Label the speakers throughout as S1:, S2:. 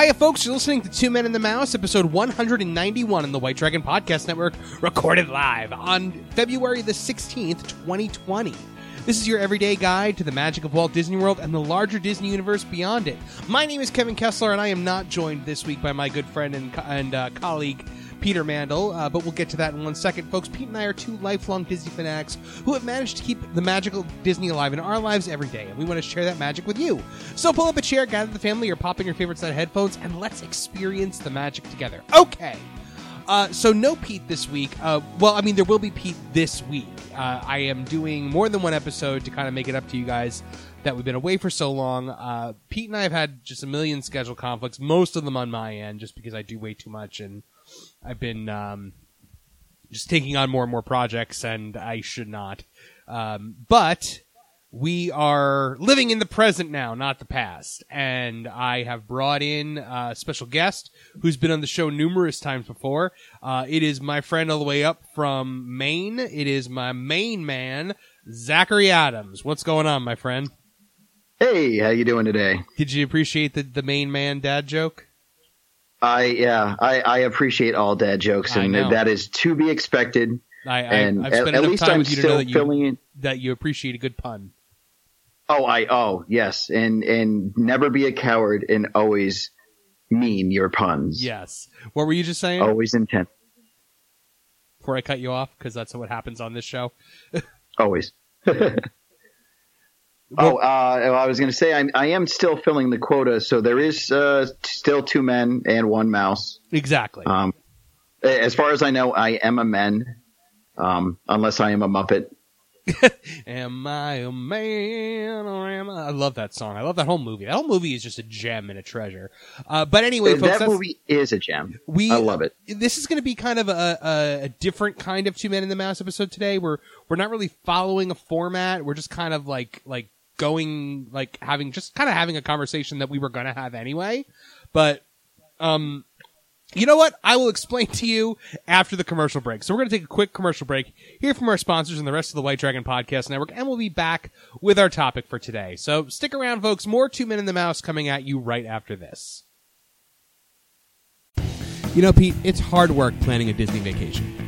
S1: Hiya, folks. You're listening to Two Men in the Mouse, episode 191 on the White Dragon Podcast Network, recorded live on February the 16th, 2020. This is your everyday guide to the magic of Walt Disney World and the larger Disney universe beyond it. My name is Kevin Kessler, and I am not joined this week by my good friend and, and uh, colleague, Peter Mandel, uh, but we'll get to that in one second. Folks, Pete and I are two lifelong Disney fanatics who have managed to keep the magical Disney alive in our lives every day, and we want to share that magic with you. So pull up a chair, gather the family, or pop in your favorite set of headphones, and let's experience the magic together. Okay. Uh, so no Pete this week. Uh, well, I mean, there will be Pete this week. Uh, I am doing more than one episode to kind of make it up to you guys that we've been away for so long. Uh, Pete and I have had just a million schedule conflicts, most of them on my end, just because I do way too much and I've been um, just taking on more and more projects, and I should not. Um, but we are living in the present now, not the past. And I have brought in a special guest who's been on the show numerous times before. Uh, it is my friend all the way up from Maine. It is my main man, Zachary Adams. What's going on, my friend?
S2: Hey, how you doing today?
S1: Did you appreciate the, the main man dad joke?
S2: I yeah, I, I appreciate all dad jokes,
S1: I
S2: and
S1: know.
S2: that is to be expected.
S1: I, I,
S2: And
S1: I've spent
S2: at
S1: enough time
S2: I'm
S1: with you to know that you, that you appreciate a good pun.
S2: Oh, I oh yes, and and never be a coward, and always mean your puns.
S1: Yes. What were you just saying
S2: always intent,
S1: before I cut you off? Because that's what happens on this show.
S2: always. Oh, uh, I was going to say I, I am still filling the quota, so there is uh, still two men and one mouse.
S1: Exactly.
S2: Um, as far as I know, I am a man, um, unless I am a Muppet.
S1: am I a man or am I? I love that song. I love that whole movie. That whole movie is just a gem and a treasure. Uh, but anyway, folks,
S2: that movie is a gem.
S1: we
S2: I love it.
S1: This is going to be kind of a, a, a different kind of Two Men in the Mouse episode today. We're we're not really following a format. We're just kind of like like going like having just kind of having a conversation that we were going to have anyway. But um, you know what? I will explain to you after the commercial break. So we're going to take a quick commercial break, hear from our sponsors and the rest of the White Dragon Podcast Network, and we'll be back with our topic for today. So stick around, folks. More Two Men in the Mouse coming at you right after this. You know, Pete, it's hard work planning a Disney vacation.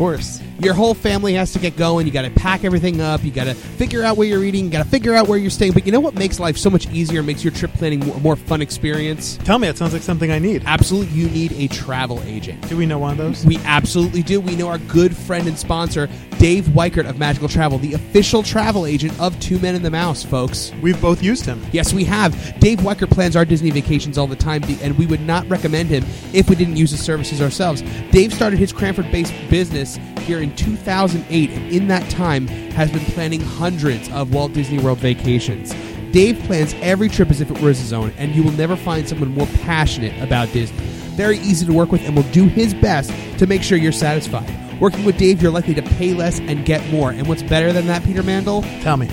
S3: Course.
S1: Your whole family has to get going. You got to pack everything up. You got to figure out where you're eating. You got to figure out where you're staying. But you know what makes life so much easier? Makes your trip planning more, more fun experience.
S3: Tell me, it sounds like something I need.
S1: Absolutely, you need a travel agent.
S3: Do we know one of those?
S1: We absolutely do. We know our good friend and sponsor, Dave Weichert of Magical Travel, the official travel agent of Two Men in the Mouse, folks.
S3: We've both used him.
S1: Yes, we have. Dave Weichert plans our Disney vacations all the time, and we would not recommend him if we didn't use his services ourselves. Dave started his Cranford-based business here in 2008, and in that time has been planning hundreds of Walt Disney World vacations. Dave plans every trip as if it was his own, and you will never find someone more passionate about Disney. Very easy to work with, and will do his best to make sure you're satisfied. Working with Dave, you're likely to pay less and get more. And what's better than that, Peter Mandel?
S3: Tell me.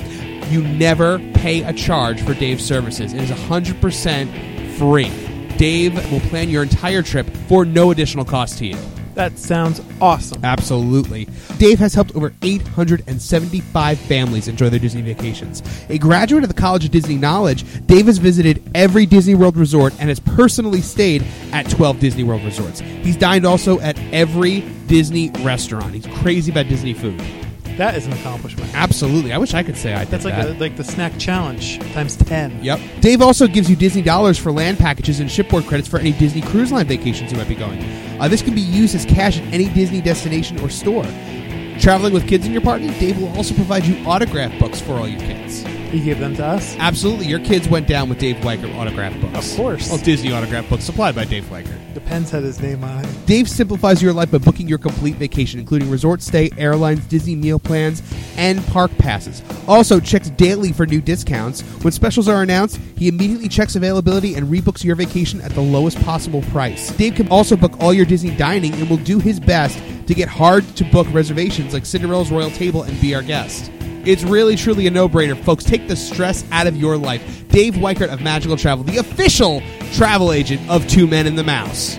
S1: You never pay a charge for Dave's services. It is 100% free. Dave will plan your entire trip for no additional cost to you.
S3: That sounds awesome.
S1: Absolutely. Dave has helped over 875 families enjoy their Disney vacations. A graduate of the College of Disney Knowledge, Dave has visited every Disney World resort and has personally stayed at 12 Disney World resorts. He's dined also at every Disney restaurant. He's crazy about Disney food.
S3: That is an accomplishment.
S1: Absolutely. I wish I could say I did
S3: That's like
S1: that.
S3: a, like the snack challenge times ten.
S1: Yep. Dave also gives you Disney dollars for land packages and shipboard credits for any Disney Cruise Line vacations you might be going. Uh, this can be used as cash at any Disney destination or store. Traveling with kids in your party, Dave will also provide you autograph books for all your kids.
S3: He gave them to us.
S4: Absolutely, your kids went down with Dave Weichert autograph books.
S3: Of course.
S4: Well, Disney autograph books supplied by Dave Weichert.
S3: The Pens had his name on it.
S4: Dave simplifies your life by booking your complete vacation, including resort stay, airlines, Disney meal plans, and park passes. Also, checks daily for new discounts. When specials are announced, he immediately checks availability and rebooks your vacation at the lowest possible price. Dave can also book all your Disney dining and will do his best to get hard to book reservations like Cinderella's Royal Table and Be Our Guest. It's really, truly a no brainer. Folks, take the stress out of your life. Dave Weichert of Magical Travel, the official travel agent of Two Men and the Mouse.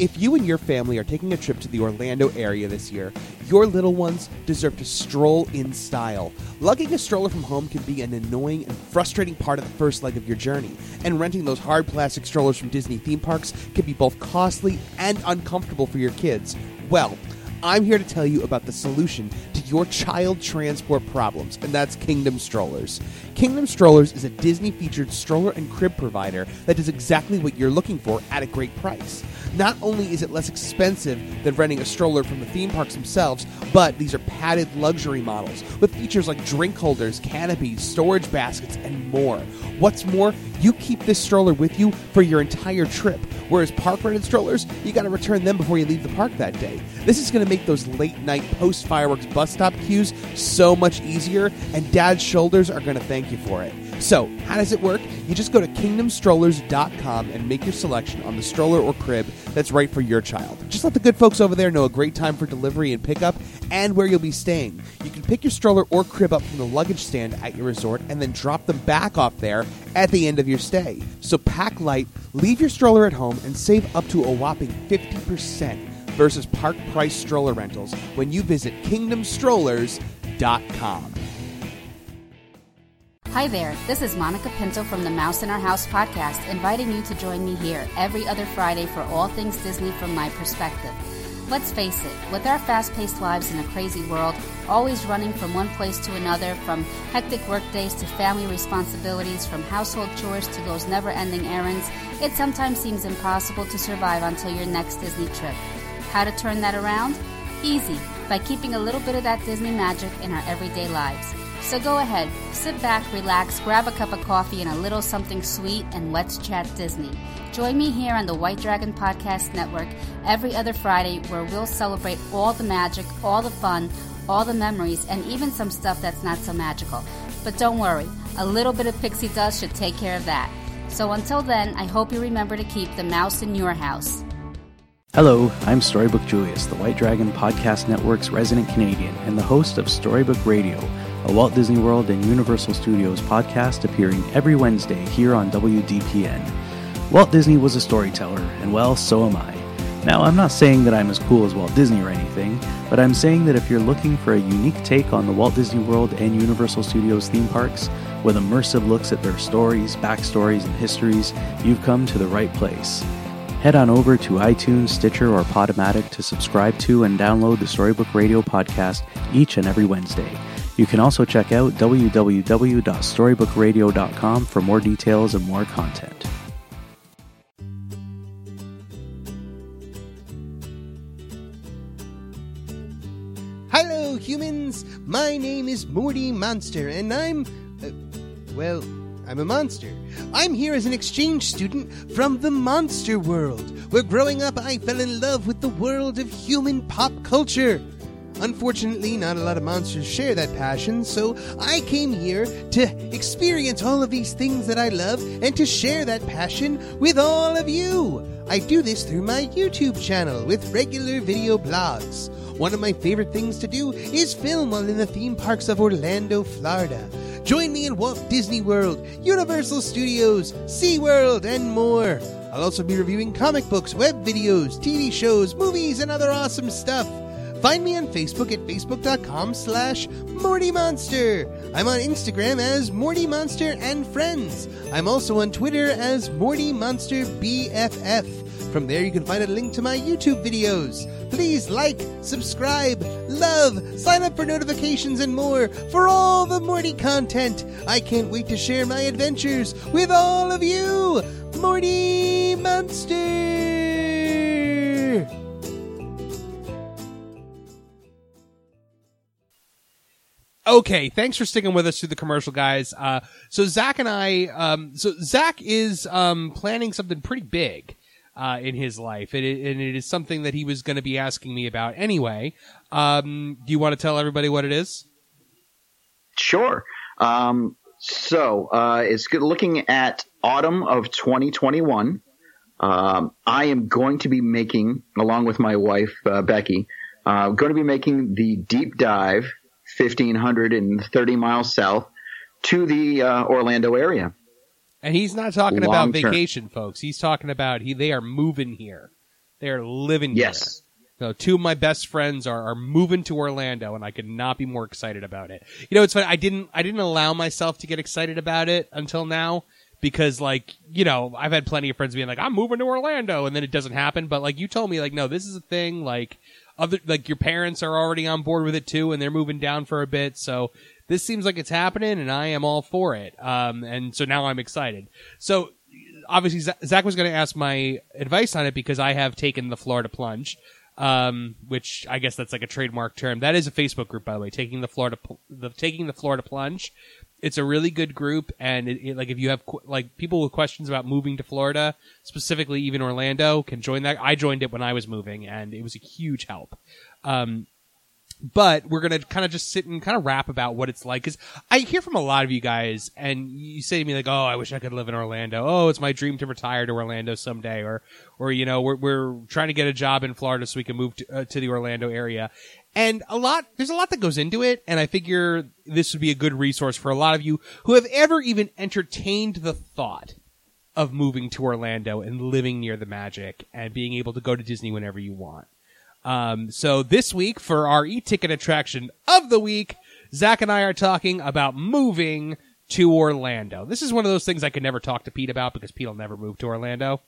S4: If you and your family are taking a trip to the Orlando area this year, your little ones deserve to stroll in style. Lugging a stroller from home can be an annoying and frustrating part of the first leg of your journey, and renting those hard plastic strollers from Disney theme parks can be both costly and uncomfortable for your kids. Well, I'm here to tell you about the solution to your child transport problems, and that's Kingdom Strollers. Kingdom Strollers is a Disney featured stroller and crib provider that does exactly what you're looking for at a great price. Not only is it less expensive than renting a stroller from the theme parks themselves, but these are padded luxury models with features like drink holders, canopies, storage baskets, and more. What's more, you keep this stroller with you for your entire trip, whereas park rented strollers, you got to return them before you leave the park that day. This is to make those late night post fireworks bus stop queues so much easier, and dad's shoulders are going to you for it. So, how does it work? You just go to kingdomstrollers.com and make your selection on the stroller or crib that's right for your child. Just let the good folks over there know a great time for delivery and pickup and where you'll be staying. You can pick your stroller or crib up from the luggage stand at your resort and then drop them back off there at the end of your stay. So, pack light, leave your stroller at home, and save up to a whopping 50% versus park price stroller rentals when you visit kingdomstrollers.com.
S5: Hi there, this is Monica Pinto from the Mouse in Our House podcast, inviting you to join me here every other Friday for all things Disney from my perspective. Let's face it, with our fast paced lives in a crazy world, always running from one place to another, from hectic workdays to family responsibilities, from household chores to those never ending errands, it sometimes seems impossible to survive until your next Disney trip. How to turn that around? Easy, by keeping a little bit of that Disney magic in our everyday lives. So go ahead, sit back, relax, grab a cup of coffee and a little something sweet, and let's chat Disney. Join me here on the White Dragon Podcast Network every other Friday where we'll celebrate all the magic, all the fun, all the memories, and even some stuff that's not so magical. But don't worry, a little bit of pixie dust should take care of that. So until then, I hope you remember to keep the mouse in your house.
S6: Hello, I'm Storybook Julius, the White Dragon Podcast Network's resident Canadian and the host of Storybook Radio, a Walt Disney World and Universal Studios podcast appearing every Wednesday here on WDPN. Walt Disney was a storyteller, and well, so am I. Now, I'm not saying that I'm as cool as Walt Disney or anything, but I'm saying that if you're looking for a unique take on the Walt Disney World and Universal Studios theme parks, with immersive looks at their stories, backstories, and histories, you've come to the right place. Head on over to iTunes, Stitcher, or Podomatic to subscribe to and download the Storybook Radio podcast each and every Wednesday. You can also check out www.storybookradio.com for more details and more content.
S4: Hello, humans! My name is Morty Monster, and I'm. Uh, well, I'm a monster. I'm here as an exchange student from the monster world, where growing up I fell in love with the world of human pop culture. Unfortunately, not a lot of monsters share that passion, so I came here to experience all of these things that I love and to share that passion with all of you. I do this through my YouTube channel with regular video blogs. One of my favorite things to do is film while in the theme parks of Orlando, Florida. Join me in Walt Disney World, Universal Studios, SeaWorld, and more. I'll also be reviewing comic books, web videos, TV shows, movies, and other awesome stuff. Find me on Facebook at facebook.com slash Morty Monster. I'm on Instagram as Morty Monster and Friends. I'm also on Twitter as Morty Monster BFF. From there, you can find a link to my YouTube videos. Please like, subscribe, love, sign up for notifications, and more for all the Morty content. I can't wait to share my adventures with all of you. Morty Monster!
S1: Okay, thanks for sticking with us through the commercial, guys. Uh, so Zach and I, um, so Zach is um, planning something pretty big uh, in his life, and it, and it is something that he was going to be asking me about anyway. Um, do you want to tell everybody what it is?
S2: Sure. Um, so uh, it's good looking at autumn of 2021. Um, I am going to be making, along with my wife uh, Becky, uh, going to be making the deep dive 1530 miles south to the uh, Orlando area.
S1: And he's not talking
S2: Long
S1: about
S2: term.
S1: vacation, folks. He's talking about he they are moving here. They are living
S2: Yes.
S1: here. So two of my best friends are, are moving to Orlando, and I could not be more excited about it. You know, it's funny. I didn't I didn't allow myself to get excited about it until now because, like, you know, I've had plenty of friends being like, "I'm moving to Orlando," and then it doesn't happen. But like you told me, like, no, this is a thing. Like other like your parents are already on board with it too, and they're moving down for a bit. So this seems like it's happening, and I am all for it. Um, and so now I'm excited. So obviously Zach was going to ask my advice on it because I have taken the Florida plunge, um, which I guess that's like a trademark term. That is a Facebook group, by the way. Taking the Florida, the taking the Florida plunge. It's a really good group, and it, it, like if you have qu- like people with questions about moving to Florida, specifically even Orlando, can join that. I joined it when I was moving, and it was a huge help. Um, but we're gonna kind of just sit and kind of rap about what it's like because I hear from a lot of you guys, and you say to me like, "Oh, I wish I could live in Orlando. Oh, it's my dream to retire to Orlando someday," or, or you know, we're we're trying to get a job in Florida so we can move to, uh, to the Orlando area. And a lot, there's a lot that goes into it, and I figure this would be a good resource for a lot of you who have ever even entertained the thought of moving to Orlando and living near the magic and being able to go to Disney whenever you want. Um, so this week for our e-ticket attraction of the week, Zach and I are talking about moving to Orlando. This is one of those things I could never talk to Pete about because Pete will never move to Orlando.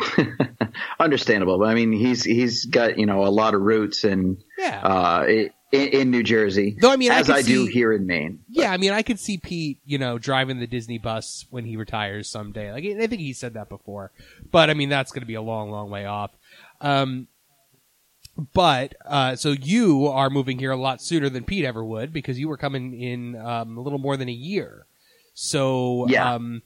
S2: Understandable, but I mean, he's he's got you know a lot of roots and
S1: Yeah.
S2: uh, i- in, in New Jersey,
S1: Though, I mean,
S2: as I, do
S1: see-
S2: here in Maine.
S1: Yeah, I mean, I could see Pete, you know, driving the Disney bus when he retires someday. Like, I think he said that before, but I mean, that's going to be a long, long way off. Um, but uh, so you are moving here a lot sooner than Pete ever would because you were coming in um, a little more than a year. So,
S2: Yeah.
S1: um,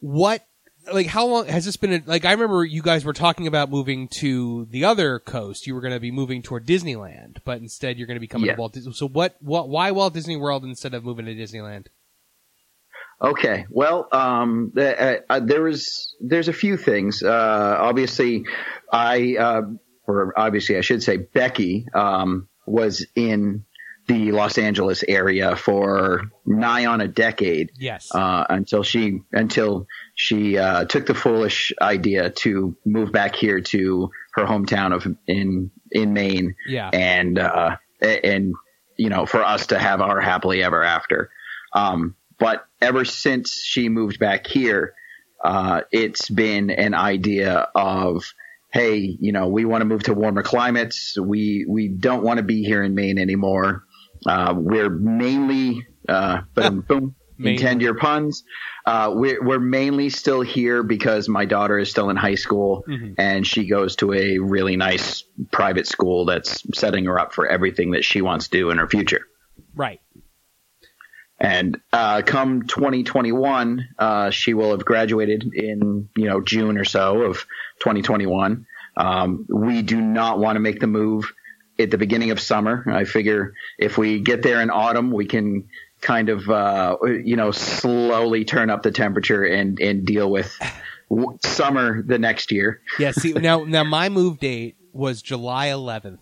S1: what? Like, how long has this been? A, like, I remember you guys were talking about moving to the other coast. You were going to be moving toward Disneyland, but instead you're going to be coming
S2: Yeah.
S1: to Walt Disney. So, what? What? Why Walt Disney World instead of moving to Disneyland?
S2: Okay. Well, um, th- uh, uh, there was there's a few things. Uh, obviously, I uh, or obviously I should say Becky um, was in the Los Angeles area for nigh on a decade
S1: Yes.
S2: uh, until she until she uh, took the foolish idea to move back here to her hometown of in in Maine
S1: yeah.
S2: and uh, and you know for us to have our happily ever after. Um, but ever since she moved back here, uh, it's been an idea of hey, you know, we want to move to warmer climates. We we don't want to be here in Maine anymore. Uh, we're mainly uh, boom boom. Intend your puns. Uh, we're, we're mainly still here because my daughter is still in high school
S1: Mhm.
S2: and she goes to a really nice private school that's setting her up for everything that she wants to do in her future.
S1: Right.
S2: And uh, come 2021, uh, she will have graduated in you know June or so of 2021. Um, we do not want to make the move at the beginning of summer. I figure if we get there in autumn, we can kind of uh, you know slowly turn up the temperature and and deal with w- summer the next year.
S1: Yeah. See, now, now my move date was July 11th.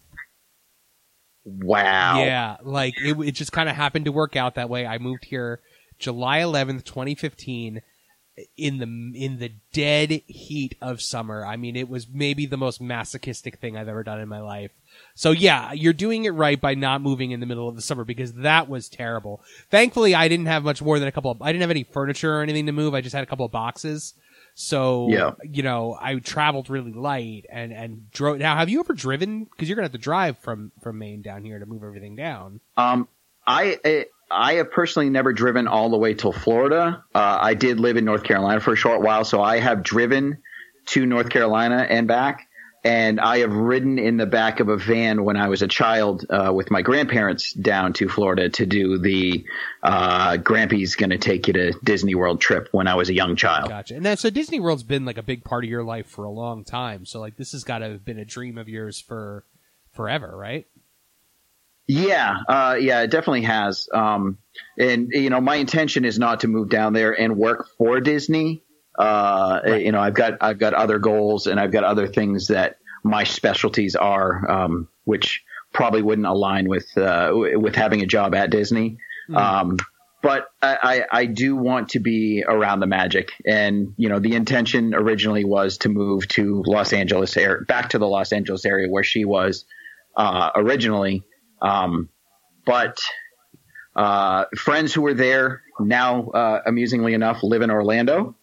S2: Wow.
S1: Yeah, like it, it just kind of happened to work out that way. I moved here July 11th, 2015 in the in the dead heat of summer. I mean, it was maybe the most masochistic thing I've ever done in my life. So yeah, you're doing it right by not moving in the middle of the summer because that was terrible. Thankfully, I didn't have much more than a couple of I didn't have any furniture or anything to move. I just had a couple of boxes. So
S2: Yeah.
S1: you know, I traveled really light and and drove. Now, have you ever driven? Because you're gonna have to drive from from Maine down here to move everything down.
S2: Um, I, I I have personally never driven all the way till Florida. Uh, I did live in North Carolina for a short while, so I have driven to North Carolina and back. And I have ridden in the back of a van when I was a child uh, with my grandparents down to Florida to do the uh, Grampy's going to take you to Disney World trip when I was a young child.
S1: Gotcha. And that, so Disney World's been like a big part of your life for a long time. So like this has got to have been a dream of yours for forever, right?
S2: Yeah, uh, yeah, it definitely has. Um, and you know, my intention is not to move down there and work for Disney. Uh,
S1: Right.
S2: You know, I've got I've got other goals and I've got other things that my specialties are, um, which probably wouldn't align with uh, w- with having a job at Disney. Um, but I, I I do want to be around the magic, and you know, the intention originally was to move to Los Angeles, area, back to the Los Angeles area where she was uh, originally. Um, but uh, friends who were there now, uh, amusingly enough, live in Orlando.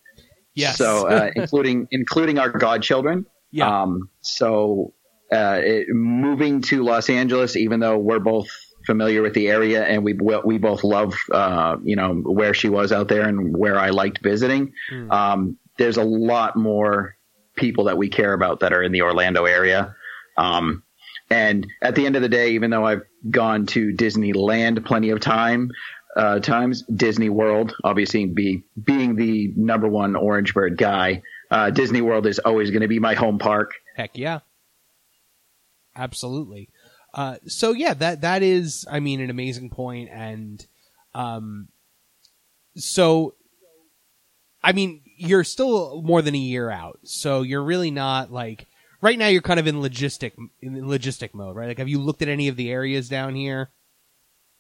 S1: Yes.
S2: So, uh, including including our godchildren.
S1: Yeah.
S2: Um, so, uh, it, moving to Los Angeles, even though we're both familiar with the area and we we both love, uh, you know, where she was out there and where I liked visiting.
S1: Hmm.
S2: Um, there's a lot more people that we care about that are in the Orlando area. Um, and at the end of the day, even though I've gone to Disneyland plenty of time, uh, times, Disney World, obviously be, being the number one Orange Bird guy, uh, Disney World is always going to be my home park.
S1: Heck yeah. Absolutely. Uh, so yeah, that that is, I mean, an amazing point, and um, so, I mean, you're still more than a year out, so you're really not like right now. You're kind of in logistic in logistic mode, right? Like, have you looked at any of the areas down here?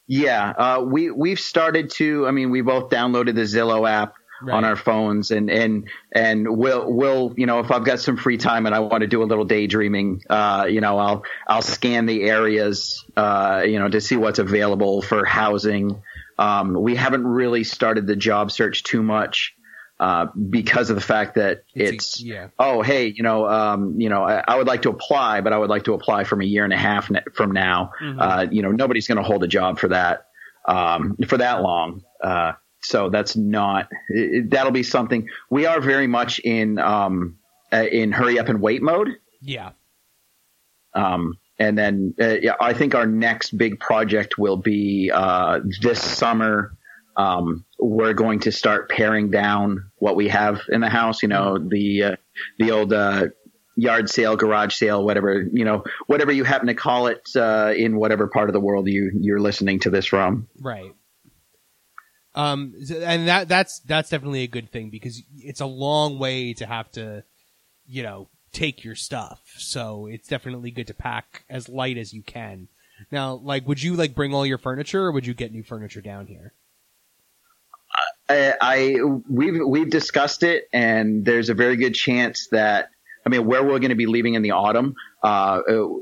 S2: Yeah, uh, we we've started to. I mean, we both downloaded the Zillow app
S1: Right.
S2: on our phones, and and and we'll we'll you know if I've got some free time and I want to do a little daydreaming, uh, you know, I'll I'll scan the areas, uh, you know, to see what's available for housing. Um, we haven't really started the job search too much. Uh, because of the fact that
S1: It's
S2: it's,
S1: yeah.
S2: oh hey you know um, you know I, I would like to apply but I would like to apply from a year and a half from now
S1: Mm-hmm.
S2: uh, you know nobody's going to hold a job for that um, for that long uh, so that's not it, that'll be something we are very much in um, uh, in hurry up and wait mode
S1: Yeah.
S2: um, and then uh, yeah, I think our next big project will be uh, this summer. Um, we're going to start paring down what we have in the house. You know, the uh, the old uh, yard sale, garage sale, whatever you know, whatever you happen to call it uh, in whatever part of the world you you're listening to this from.
S1: Right. Um, and that that's that's definitely a good thing because it's a long way to have to, you know, take your stuff. So it's definitely good to pack as light as you can. Now, like, would you like bring all your furniture, or would you get new furniture down here?
S2: I, we've we've discussed it, and there's a very good chance that I mean, where we're going to be leaving in the autumn, uh,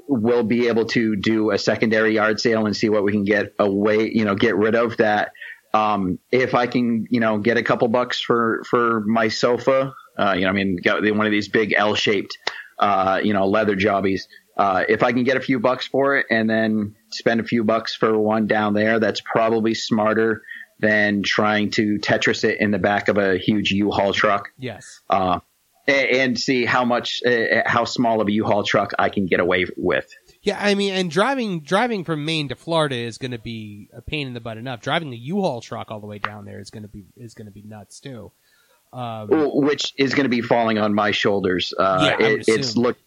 S2: we'll be able to do a secondary yard sale and see what we can get away, you know, get rid of that. Um, if I can, you know, get a couple bucks for for my sofa, uh, you know, I mean, got one of these big L-shaped, uh, you know, leather jobbies. Uh, if I can get a few bucks for it and then spend a few bucks for one down there, that's probably smarter than trying to Tetris it in the back of a huge U-Haul truck.
S1: Yes.
S2: Uh, and see how much, uh, how small of a U-Haul truck I can get away with.
S1: Yeah, I mean, and driving driving from Maine to Florida is going to be a pain in the butt enough. Driving a U-Haul truck all the way down there is going to be is going to be nuts too. Um,
S2: which is going to be falling on my shoulders. Uh,
S1: Yeah,
S2: it, it's look,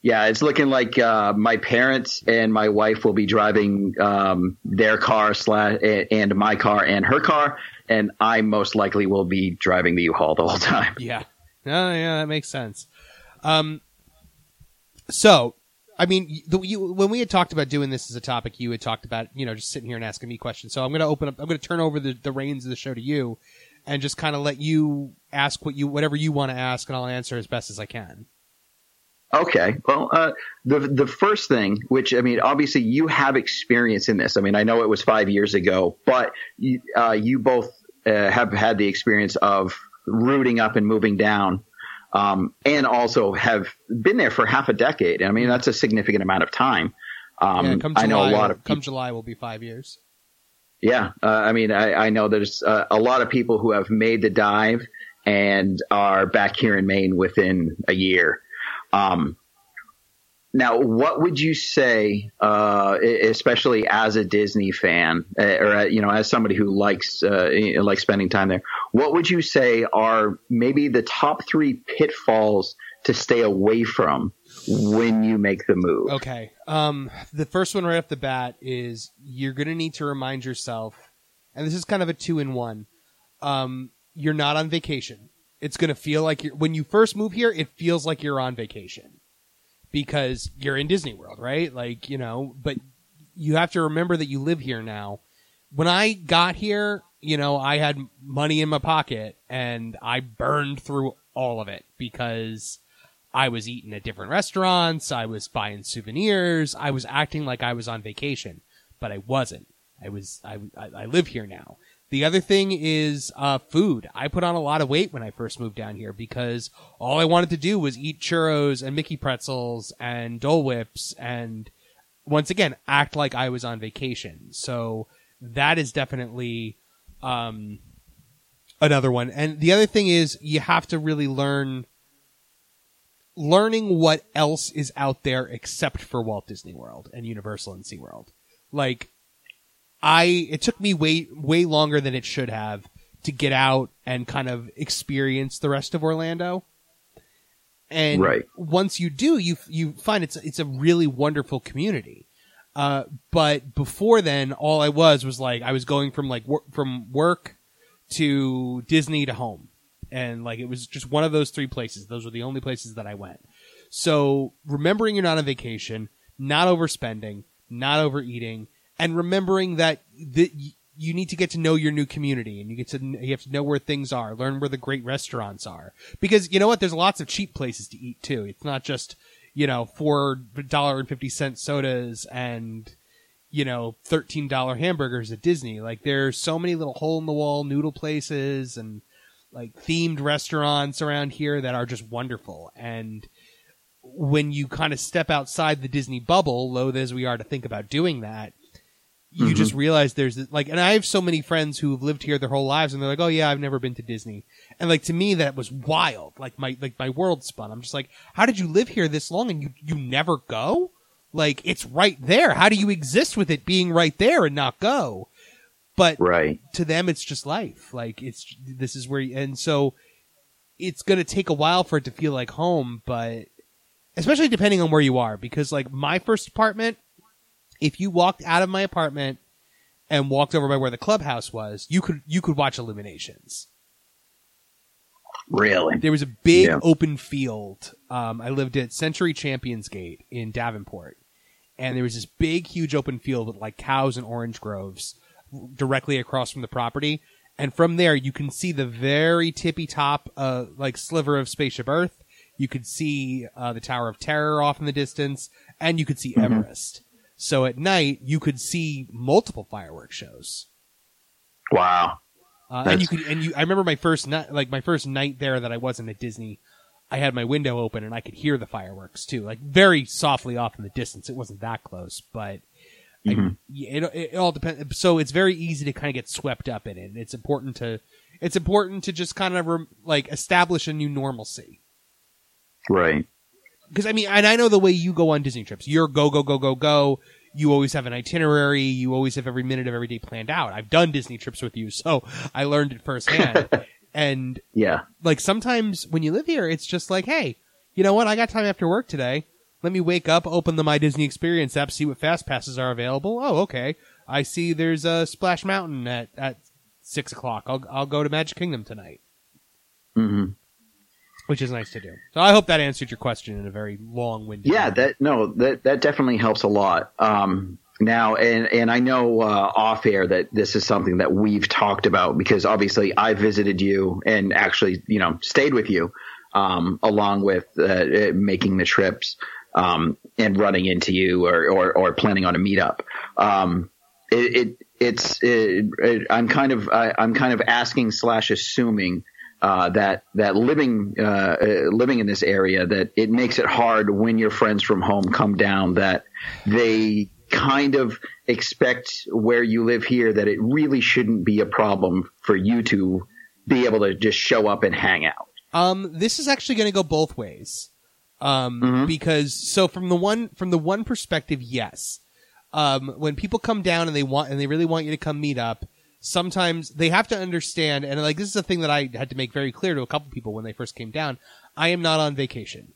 S2: yeah, it's looking like uh, my parents and my wife will be driving um, their car slash and my car and her car, and I most likely will be driving the U-Haul the whole time.
S1: Yeah. Yeah, that makes sense. Um, so, I mean, the, you, when we had talked about doing this as a topic, you had talked about, you know, just sitting here and asking me questions. So I'm going to open up, I'm going to turn over the, the reins of the show to you and just kind of let you ask what you, whatever you want to ask and I'll answer as best as I can.
S2: Okay. Well, uh, the the first thing, which I mean, obviously you have experience in this. I mean, I know it was five years ago, but you, uh, you both uh, have had the experience of rooting up and moving down, um, and also have been there for half a decade. I mean, that's a significant amount of time. Um,
S1: yeah, come
S2: I know
S1: July,
S2: a lot of
S1: come. July will be five years.
S2: Yeah, uh, I mean, I, I know there's uh, a lot of people who have made the dive and are back here in Maine within a year. Um, now, what would you say, uh, especially as a Disney fan, uh, or uh, you know, as somebody who likes uh, likes spending time there? What would you say are maybe the top three pitfalls to stay away from when you make the move?
S1: Okay. Um, the first one right off the bat is you're going to need to remind yourself, and this is kind of a two in one. Um, you're not on vacation. It's going to feel like you're, when you first move here, it feels like you're on vacation because you're in Disney World, right? Like, you know, but you have to remember that you live here now. When I got here, you know, I had money in my pocket and I burned through all of it because I was eating at different restaurants. I was buying souvenirs. I was acting like I was on vacation, but I wasn't. I was, I, I live here now. The other thing is uh, food. I put on a lot of weight when I first moved down here because all I wanted to do was eat churros and Mickey pretzels and Dole Whips and once again act like I was on vacation. So that is definitely um, another one. And the other thing is you have to really learn learning what else is out there except for Walt Disney World and Universal and SeaWorld. Like I it took me way way longer than it should have to get out and kind of experience the rest of Orlando. And
S2: right.
S1: once you do, you you find it's it's a really wonderful community. Uh, but before then, all I was was like I was going from like wor- from work to Disney to home, and like it was just one of those three places. Those were the only places that I went. So remembering you're not on vacation, not overspending, not overeating, and remembering that the, you need to get to know your new community and you get to you have to know where things are learn where the great restaurants are. Because you know what? There's lots of cheap places to eat too. It's not just you know four dollar and fifty cent sodas and you know thirteen dollar hamburgers at disney. Like there's so many little hole in the wall noodle places and like themed restaurants around here that are just wonderful. And when you kind of step outside the disney bubble loath as we are to think about doing that you
S2: Mm-hmm.
S1: just realize there's this- like, and I have so many friends who've lived here their whole lives, and they're like, "Oh yeah, I've never been to Disney," and like to me that was wild. Like my like my world spun. I'm just like, how did you live here this long and you you never go? Like it's right there. How do you exist with it being right there and not go? But
S2: Right.
S1: to them, it's just life. Like it's this is where, and so it's gonna take a while for it to feel like home, but especially depending on where you are, because like my first apartment if you walked out of my apartment and walked over by where the clubhouse was, you could you could watch Illuminations.
S2: Really?
S1: There was a big
S2: Yeah.
S1: open field. Um, I lived at Century Champions Gate in Davenport, and there was this big, huge open field with like cows and orange groves directly across from the property. And from there, you can see the very tippy top, uh, like sliver of Spaceship Earth. You could see uh, the Tower of Terror off in the distance, and you could see Everest. So at night, you could see multiple fireworks shows.
S2: Wow.
S1: Uh, and you could, and you, I remember my first night, like my first night there that I wasn't at Disney. I had my window open and I could hear the fireworks too, like very softly off in the distance. It wasn't that close, but I, it, it all depends. So it's very easy to kind of get swept up in it. It's important to, it's important to just kind of rem, like establish a new normalcy.
S2: Right.
S1: Because I mean, and I know the way you go on Disney trips. You're go go go go go. You always have an itinerary. You always have every minute of every day planned out. I've done Disney trips with you, so I learned it firsthand. and
S2: Yeah.
S1: like sometimes when you live here, it's just like, hey, you know what? I got time after work today. Let me wake up, open the My Disney Experience app, see what fast passes are available. Oh, okay. I see there's a Splash Mountain at at six o'clock. I'll I'll go to Magic Kingdom tonight,
S2: hmm
S1: which is nice to do. So I hope that answered your question in a very long-winded.
S2: Yeah,
S1: manner.
S2: that no, that that definitely helps a lot. Um, now, and and I know uh, off air that this is something that we've talked about because obviously I visited you and actually you know stayed with you um, along with uh, uh, making the trips um, and running into you or or, or planning on a meetup. Um, it, it it's it, it, I'm kind of I, I'm kind of asking slash assuming uh, that that living uh, uh, living in this area that it makes it hard when your friends from home come down that they kind of expect where you live here that it really shouldn't be a problem for you to be able to just show up and hang out.
S1: Um, this is actually going to go both ways. Um,
S2: Mhm.
S1: because so from the one from the one perspective, yes. Um, when people come down and they want and they really want you to come meet up, sometimes they have to understand. And like this is a thing that I had to make very clear to a couple people when they first came down. I am not on vacation.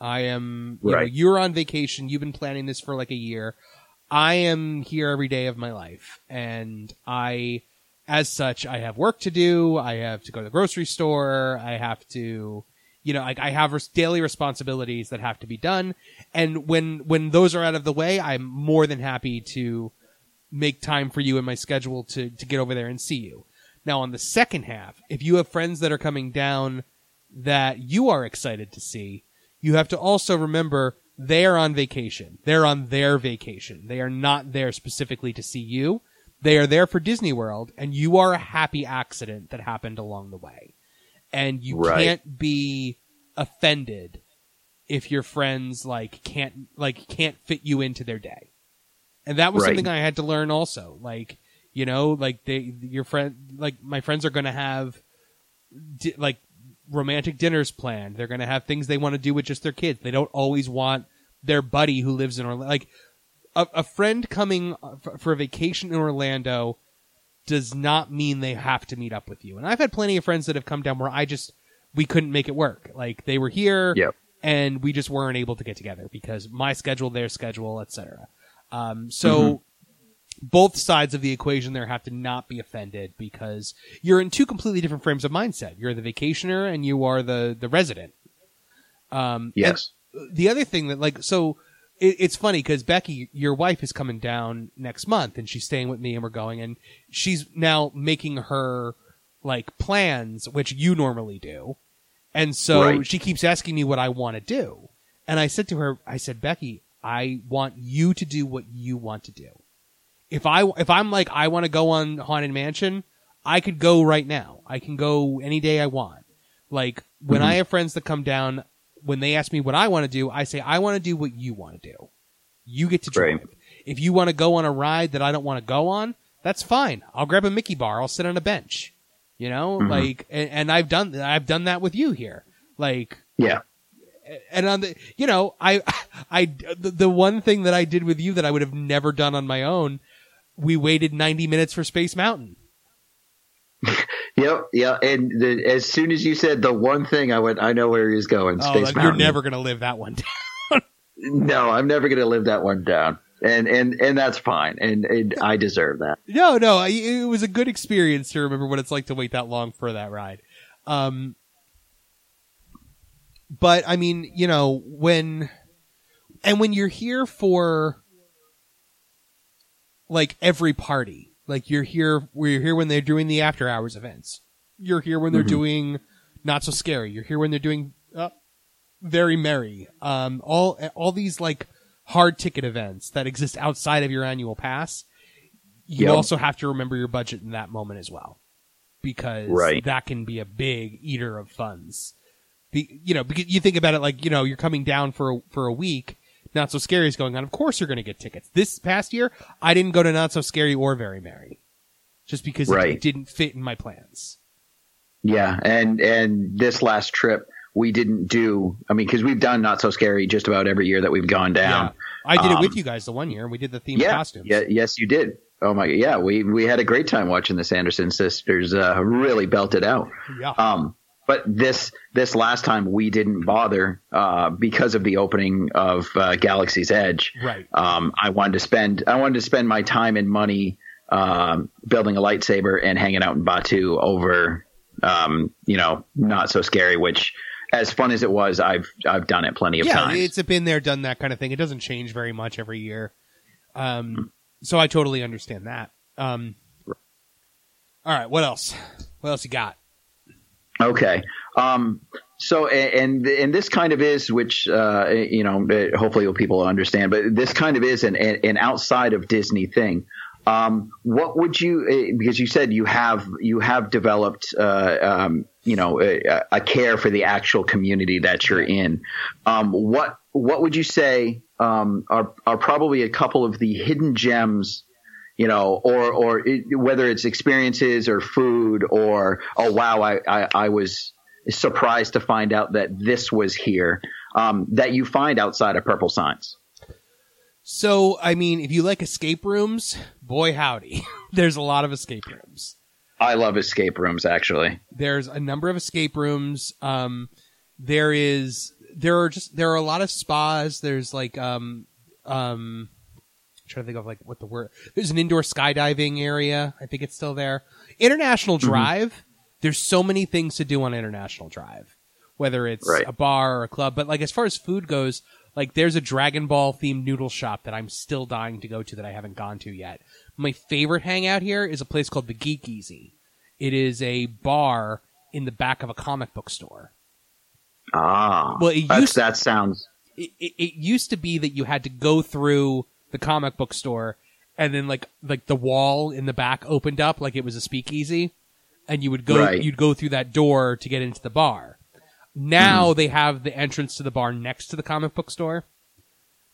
S1: I am. You know,
S2: Right.
S1: you're on vacation. You've been planning this for like a year. I am here every day of my life, and I, as such, I have work to do. I have to go to the grocery store. I have to, you know, like I have res- daily responsibilities that have to be done. And when when those are out of the way, I'm more than happy to make time for you in my schedule to to get over there and see you. Now, on the second half, if you have friends that are coming down that you are excited to see, you have to also remember they are on vacation. They're on their vacation. They are not there specifically to see you. They are there for Disney World, and you are a happy accident that happened along the way. And you
S2: Right.
S1: can't be offended if your friends like can't like can't fit you into their day. And that was
S2: Right.
S1: something I had to learn also. Like, you know, like they your friend like my friends are going to have di- like romantic dinners planned. They're going to have things they want to do with just their kids. They don't always want their buddy who lives in Orlando. Like a, a friend coming for, for a vacation in Orlando does not mean they have to meet up with you. And I've had plenty of friends that have come down where I just we couldn't make it work. Like they were here
S2: Yep.
S1: and we just weren't able to get together because my schedule, their schedule, etc. Um, so both sides of the equation there have to not be offended because you're in two completely different frames of mindset. You're the vacationer and you are the the resident. Um,
S2: Yes.
S1: the other thing that like so it, it's funny because Becky, your wife, is coming down next month and she's staying with me and we're going and she's now making her like plans which you normally do, and so
S2: Right.
S1: she keeps asking me what I want to do, and I said to her, I said Becky, I want you to do what you want to do if I if I'm like I want to go on Haunted Mansion, I could go right now. I can go any day I want. Like when mm-hmm. I have friends that come down, when they ask me what I want to do, I say I want to do what you want to do. You get to drive.
S2: Right.
S1: If you want to go on a ride that I don't want to go on, that's fine. I'll grab a Mickey bar. I'll sit on a bench. You know, mm-hmm. like and, and I've done I've done that with you here. Like
S2: Yeah.
S1: And on the you know i i the, the one thing that i did with you that i would have never done on my own we waited 90 minutes for space mountain
S2: Yep. Yeah. And the, as soon as you said the one thing, I went, I know where he's going.
S1: oh
S2: Space Mountain.
S1: you're never gonna live that one down.
S2: No, I'm never going to live that one down. And, and, and that's fine. And, and I deserve that.
S1: no no it was a good experience to remember what it's like to wait that long for that ride um but i mean you know when and when you're here for like every party like you're here we're here when they're doing the after hours events. You're here when they're doing not so scary. You're here when they're doing uh, very merry. Um all all these like hard ticket events that exist outside of your annual pass you
S2: Yep.
S1: also have to remember your budget in that moment as well. Because
S2: Right.
S1: that can be a big eater of funds you know, because you think about it like, you know, you're coming down for a, for a week, Not So Scary is going on. Of course you're going to get tickets. This past year, I didn't go to Not So Scary or Very Merry. Just because it- it, didn't fit in my plans.
S2: Yeah, and and this last trip we didn't do. I mean, because we've done not so scary just about every year that we've gone down.
S1: I did it
S2: Um,
S1: with you guys the one year, and we did the theme
S2: yeah,
S1: costumes.
S2: yeah, yes, you did. Oh my, yeah, we we had a great time watching the Sanderson sisters uh, really belt it out.
S1: Yeah.
S2: Um, but this this last time we didn't bother uh, because of the opening of uh, Galaxy's Edge.
S1: Right.
S2: Um, I wanted to spend I wanted to spend my time and money um, building a lightsaber and hanging out in Batuu over um, you know not so scary. Which as fun as it was, I've I've done it plenty of
S1: yeah,
S2: times.
S1: it's been there, done that kind of thing. It doesn't change very much every year. Um, so I totally understand that. Um, all right, what else? What else you got?
S2: Okay. Um, so, and and this kind of is, which uh, you know, uh, hopefully people understand, but this kind of is an an outside of Disney thing. Um, what would you? uh, Because you said you have you have developed, uh, um, you know, a, a care for the actual community that you're in. Um, what what would you say um, are are probably a couple of the hidden gems you know, or or it, whether it's experiences or food or oh wow, I I, I was surprised to find out that this was here. um, that you find outside of Purple Signs.
S1: So, I mean, if you like escape rooms, boy howdy, there's a lot of escape rooms.
S2: I love escape rooms, actually.
S1: There's a number of escape rooms. Um, there is there are just there are a lot of spas. There's like um um trying to think of like what the word. There's an indoor skydiving area. I think it's still there. International
S2: Mm-hmm.
S1: Drive. There's so many things to do on International Drive, whether it's
S2: Right.
S1: a bar or a club. But like as far as food goes, like there's a Dragon Ball themed noodle shop that I'm still dying to go to that I haven't gone to yet. My favorite hangout here is a place called the Geek Easy. It is a bar in the back of a comic book store.
S2: Ah,
S1: Well, it used-
S2: that sounds
S1: it, it, it used to be that you had to go through the comic book store and then like like the wall in the back opened up like it was a speakeasy and you would go
S2: Right.
S1: you'd go through that door to get into the bar. Now they have the entrance to the bar next to the comic book store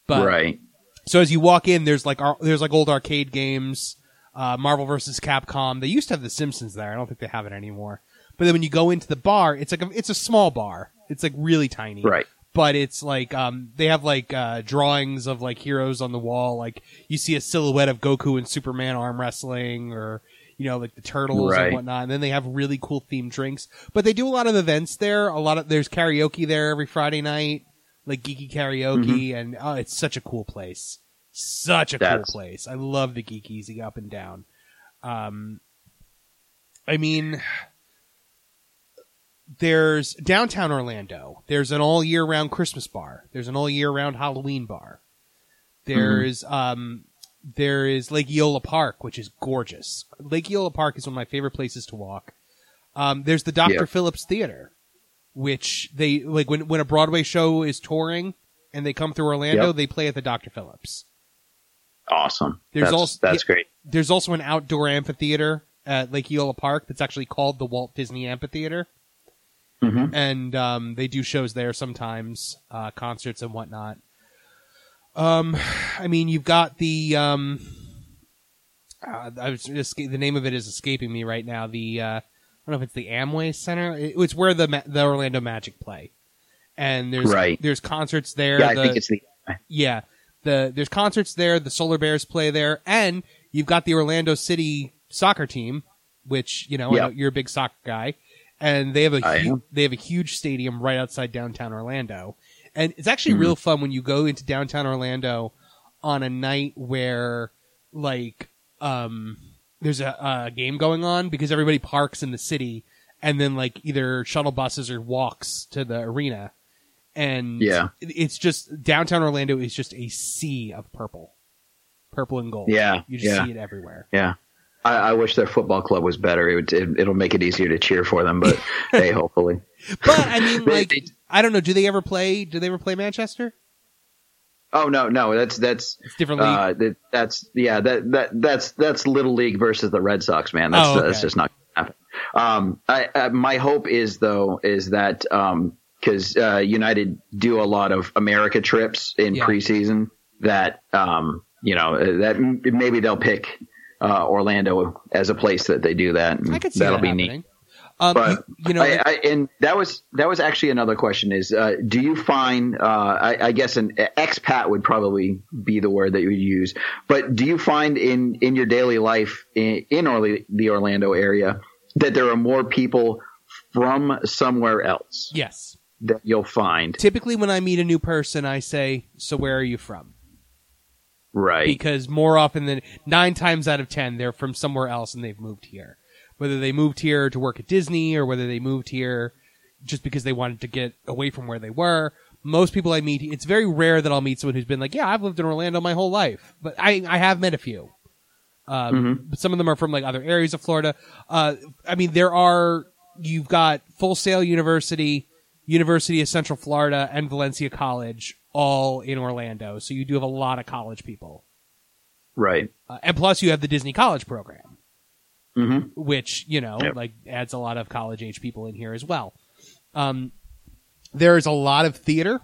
S1: but
S2: right.
S1: so as you walk in there's like ar- there's like old arcade games uh, marvel versus capcom. They used to have the simpsons there. I don't think they have it anymore. But then when you go into the bar it's like a, it's a small bar. It's like really tiny.
S2: Right.
S1: But it's like um they have like uh drawings of like heroes on the wall. Like you see a silhouette of goku and superman arm wrestling or you know like the turtles
S2: Right.
S1: and whatnot. And then they have really cool themed drinks but they do a lot of events there. A lot of there's karaoke there every friday night like geeky karaoke and oh it's such a cool place. Such a
S2: That's-
S1: cool place. I love the geek easy up and down. Um i mean there's downtown Orlando. There's an all year round Christmas bar. There's an all year round Halloween bar. There's um there is Lake Eola Park, which is gorgeous. Lake Eola Park is one of my favorite places to walk. Um, there's the Dr.
S2: Yeah.
S1: Phillips Theater, which they like when when a Broadway show is touring and they come through Orlando,
S2: Yep.
S1: they play at the Dr. Phillips.
S2: Awesome.
S1: There's
S2: that's,
S1: also-
S2: that's
S1: yeah.
S2: great.
S1: There's also an outdoor amphitheater at Lake Eola Park that's actually called the Walt Disney Amphitheater
S2: hmm
S1: and um, they do shows there sometimes, uh, concerts and whatnot. Um, I mean, you've got the um, uh, I was just the name of it is escaping me right now. The uh, I don't know if it's the Amway Center. It- It's where the the Orlando Magic play, and there's
S2: Right.
S1: there's concerts there.
S2: Yeah, I think it's the.
S1: yeah, the there's concerts there. The Solar Bears play there, and you've got the Orlando City soccer team, which you know, I know you're a big soccer guy, and they have a hu- they have a huge stadium right outside downtown Orlando, and it's actually
S2: Mm-hmm.
S1: real fun when you go into downtown Orlando on a night where like um there's a, a game going on because everybody parks in the city and then like either shuttle buses or walks to the arena and
S2: Yeah.
S1: it's just downtown Orlando is just a sea of purple, purple and gold.
S2: Yeah,
S1: you just
S2: yeah.
S1: see it everywhere.
S2: Yeah. I, I wish their football club was better. It would, it, it'll make it easier to cheer for them, but hey, hopefully.
S1: But I mean, like,
S2: they-
S1: I don't know. Do they ever play? Do they ever play Manchester?
S2: Oh no, no, that's that's
S1: It's different league.
S2: uh, that, that's yeah, that that that's that's little league versus the Red Sox, man. That's
S1: Oh, okay.
S2: that's just not gonna happen. Um, I, I, my hope is though is that um, because uh, United do a lot of America trips in
S1: Yeah.
S2: preseason, that um, you know that maybe they'll pick uh, Orlando as a place that they do that. And
S1: I could see
S2: that'll
S1: that
S2: be
S1: happening.
S2: neat.
S1: Um,
S2: But
S1: you, you know,
S2: I, I, and that was that was actually another question: is uh, do you find? Uh, I, I guess an expat would probably be the word that you would use. But do you find in in your daily life in, in Orly, the Orlando area that there are more people from somewhere else
S1: yes.
S2: that you'll find?
S1: Typically, when I meet a new person, I say, "So where are you from?"
S2: Right.
S1: Because more often than nine times out of ten, they're from somewhere else and they've moved here. Whether they moved here to work at Disney or whether they moved here just because they wanted to get away from where they were. Most people I meet, it's very rare that I'll meet someone who's been like, "Yeah, I've lived in Orlando my whole life," but I I have met a few. Um, but some of them are from like other areas of Florida. Uh, I mean, there are you've got Full Sail University, University of Central Florida, and Valencia College all in Orlando. So you do have a lot of college people,
S2: right.
S1: uh, and plus you have the Disney College program,
S2: hmm
S1: which you know
S2: Yep.
S1: like adds a lot of college age people in here as well. Um, there is a lot of theater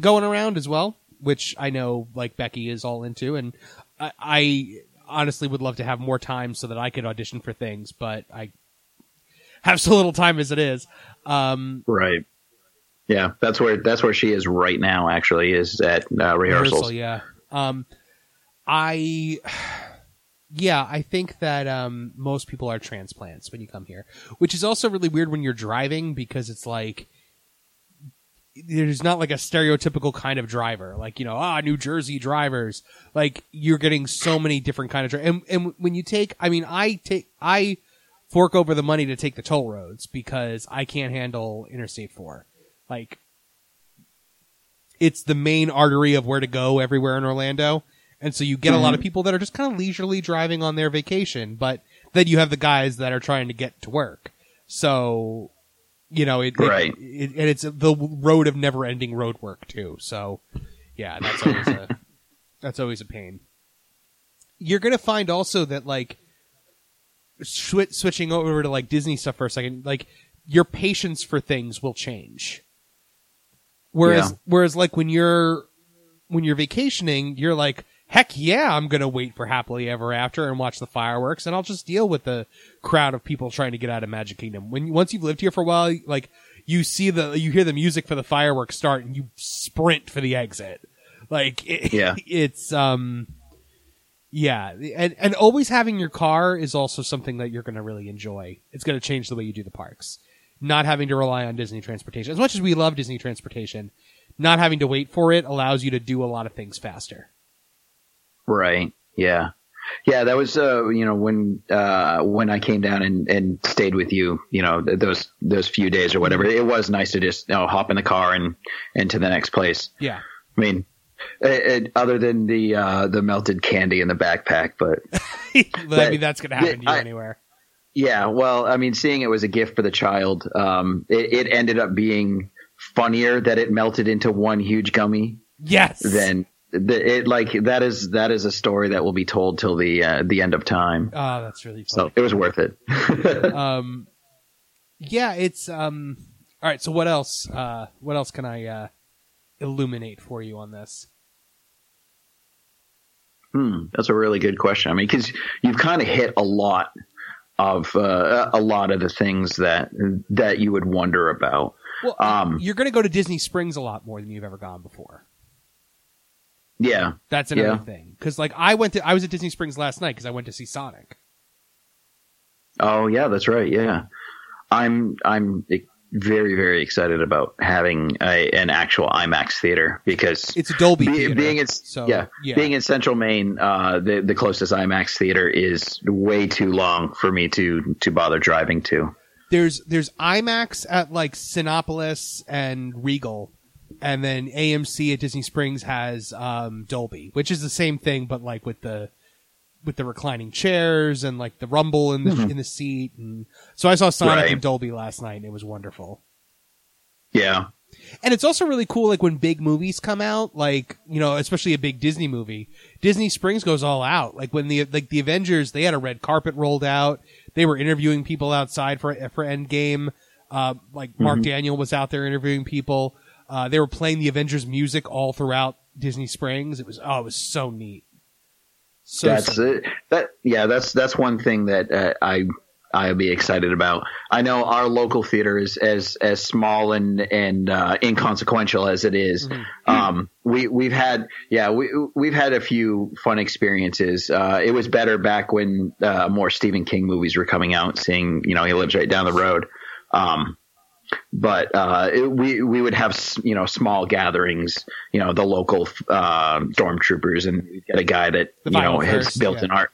S1: going around as well, which I know like Becky is all into, and I, I honestly would love to have more time so that I could audition for things, but I have so little time as it is. Um,
S2: Right. Yeah, that's where that's where she is right now. Actually, is at uh, rehearsals.
S1: Rehearsal, yeah. Um, I, yeah, I think that um, most people are transplants when you come here, which is also really weird when you're driving because it's like there's not like a stereotypical kind of driver, like you know, ah, New Jersey drivers. Like you're getting so many different kind of dri- and and when you take, I mean, I take I fork over the money to take the toll roads because I can't handle Interstate Four, like it's the main artery of where to go everywhere in Orlando. And so you get a lot of mhm. people that are just kind of leisurely driving on their vacation, but then you have the guys that are trying to get to work. So, you know, it, it-
S2: Right.
S1: it, and it's the road of never ending road work too. So, yeah, that's always a, that's always a pain. You're going to find also that like swi- switching over to like Disney stuff for a second, like your patience for things will change. Whereas,
S2: Yeah.
S1: whereas like when you're, when you're vacationing, you're like, heck yeah, I'm going to wait for happily ever after and watch the fireworks and I'll just deal with the crowd of people trying to get out of Magic Kingdom. When, once you've lived here for a while, like, you see the, you hear the music for the fireworks start and you sprint for the exit. Like, it,
S2: Yeah.
S1: it's, um, yeah, and and always having your car is also something that you're going to really enjoy. It's going to change the way you do the parks. Not having to rely on Disney transportation. As much as we love Disney transportation, not having to wait for it allows you to do a lot of things faster.
S2: Right. Yeah. Yeah, that was uh, you know when uh, when I came down and, and stayed with you, you know th- those those few days or whatever. It was nice to just you know hop in the car and and to the next place.
S1: Yeah.
S2: I mean, it, it, other than the uh, the melted candy in the backpack, but
S1: But, I mean, that's going to happen to you
S2: I-
S1: anywhere.
S2: Yeah, well, I mean, seeing it was a gift for the child, um, it, it ended up being funnier that it melted into one huge gummy
S1: Yes.
S2: Then it like that is that is a story that will be told till the uh, the end of time.
S1: Oh, that's really
S2: So it was worth it.
S1: um, yeah, it's um. All right. So what else? Uh, what else can I uh, illuminate for you on this?
S2: Hmm, that's a really good question. I mean, because you've kind of hit a lot of uh, a lot of the things that that you would wonder about.
S1: Well,
S2: Um,
S1: you're going to go to Disney Springs a lot more than you've ever gone before.
S2: Yeah,
S1: That's another
S2: Yeah.
S1: thing. Because like I went to, I was at Disney Springs last night because I went to see Sonic.
S2: Oh yeah, that's right. Yeah, I'm I'm very very excited about having a, an actual IMAX theater because
S1: It's Dolby
S2: be-
S1: theater,
S2: being in
S1: so,
S2: yeah,
S1: yeah.
S2: being in Central Maine, uh, the the closest IMAX theater is way too long for me to to bother driving to.
S1: There's there's IMAX at like Cinépolis and Regal, and then AMC at Disney Springs has um, Dolby, which is the same thing, but like with the with the reclining chairs and like the rumble in the in the seat. And so I saw Sonic
S2: Mm-hmm. Right.
S1: in Dolby last night, and it was wonderful.
S2: Yeah,
S1: And it's also really cool, like when big movies come out, like you know, especially a big Disney movie. Disney Springs goes all out. Like when the like the Avengers, they had a red carpet rolled out. They were interviewing people outside for for Endgame. Uh, like Mark Daniel was out there interviewing people. Uh, they were playing the Avengers music all throughout Disney Springs. It was oh, it was so neat. So
S2: that's it. That yeah, that's that's one thing that uh, I I'll be excited about. I know our local theater is as as small and and uh, inconsequential as it is. Um, we we've had yeah we we've had a few fun experiences. Uh, it was better back when uh, more Stephen King movies were coming out. Seeing you know he lives right down the road. Um, but uh, it, we we would have you know small gatherings, you know the local uh, stormtroopers, and we'd get a guy that
S1: The
S2: you know has
S1: First,
S2: built
S1: yeah.
S2: an art.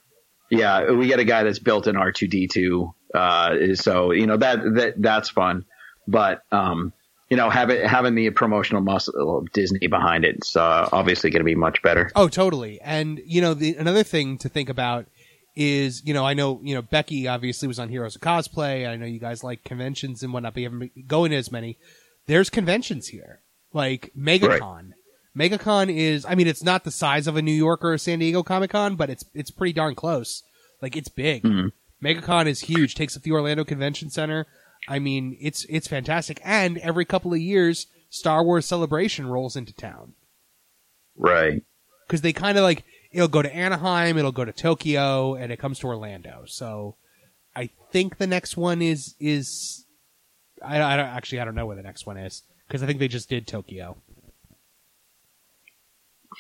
S2: Yeah, we get a guy that's built an R two D two. Uh, so you know that that that's fun, but um, you know having having the promotional muscle of Disney behind it, it's uh, obviously going to be much better.
S1: Oh, totally. And you know, the, another thing to think about is, you know, I know, you know, Becky obviously was on Heroes of Cosplay. I know you guys like conventions and whatnot, but you haven't been going to as many. There's conventions here, like MegaCon. MegaCon is, I mean, it's not the size of a New York or a San Diego Comic Con, but it's it's pretty darn close. Like it's big. Mm-hmm. MegaCon is huge. Takes up the Orlando Convention Center. I mean, it's it's fantastic. And every couple of years, Star Wars Celebration rolls into town
S2: Right.
S1: because they kind of like it'll go to Anaheim, it'll go to Tokyo, and it comes to Orlando. So I think the next one is is I, I don't actually I don't know where the next one is. because I think they just did Tokyo.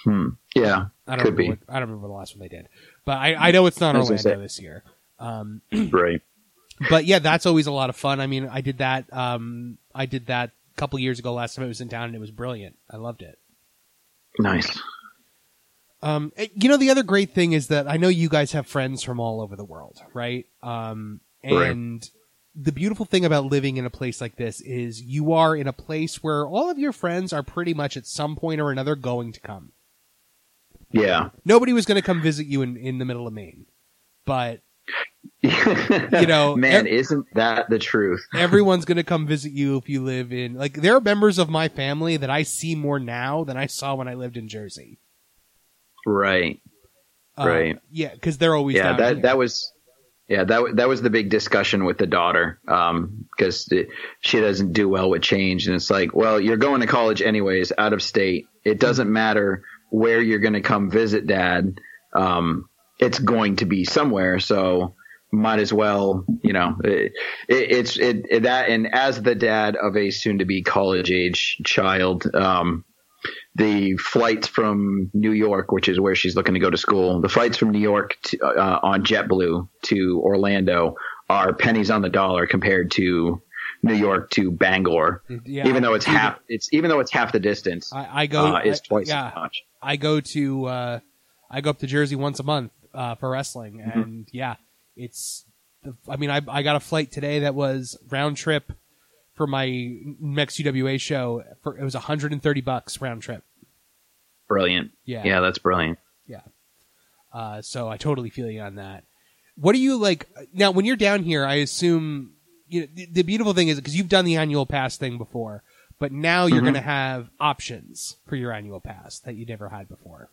S2: Hmm. Yeah.
S1: I don't
S2: Could
S1: remember
S2: be.
S1: What, I don't remember the last one they did, but I, I know it's not
S2: gonna
S1: Orlando this year. Um,
S2: Right.
S1: but yeah, that's always a lot of fun. I mean, I did that. Um, I did that a couple years ago. Last time it was in town, and it was brilliant. I loved it.
S2: Nice.
S1: Um, eh, you know, the other great thing is that I know you guys have friends from all over the world, right? Um,
S2: Right.
S1: and the beautiful thing about living in a place like this is you are in a place where all of your friends are pretty much at some point or another going to come.
S2: Yeah.
S1: Nobody was going to come visit you in, in the middle of Maine, but you know,
S2: man,
S1: ev-
S2: isn't that the truth?
S1: everyone's going to come visit you if you live in like there are members of my family that I see more now than I saw when I lived in Jersey.
S2: Right.
S1: Uh,
S2: Right.
S1: Yeah, because they're always
S2: Yeah.
S1: down
S2: That
S1: here.
S2: that was. Yeah, that that was the big discussion with the daughter, because she doesn't do well with change, and it's like, well, you're going to college anyways, out of state. It doesn't matter where you're going to come visit, Dad. Um, it's going to be somewhere, so might as well, you know, it, it, it's it, that. And as the dad of a soon-to-be college-age child, um, the flights from New York, which is where she's looking to go to school, the flights from New York to, uh, on JetBlue to Orlando are pennies on the dollar compared to New York to Bangor.
S1: Yeah,
S2: even though it's half, it's even though it's half the distance,
S1: I, I go.
S2: uh, it's
S1: I-
S2: twice
S1: yeah,
S2: as much.
S1: I go to. Uh, I go up to Jersey once a month uh, for wrestling,
S2: Mm-hmm.
S1: and yeah, it's. I mean, I I got a flight today that was round trip for my next UWA show. For it was 130 bucks round trip.
S2: Brilliant.
S1: Yeah.
S2: yeah, that's brilliant. Yeah.
S1: Uh, so I totally feel you on that. What do you like now? When you're down here, I assume you know the, the beautiful thing is because you've done the annual pass thing before, but now you're
S2: Mhm.
S1: going to have options for your annual pass that you never had before.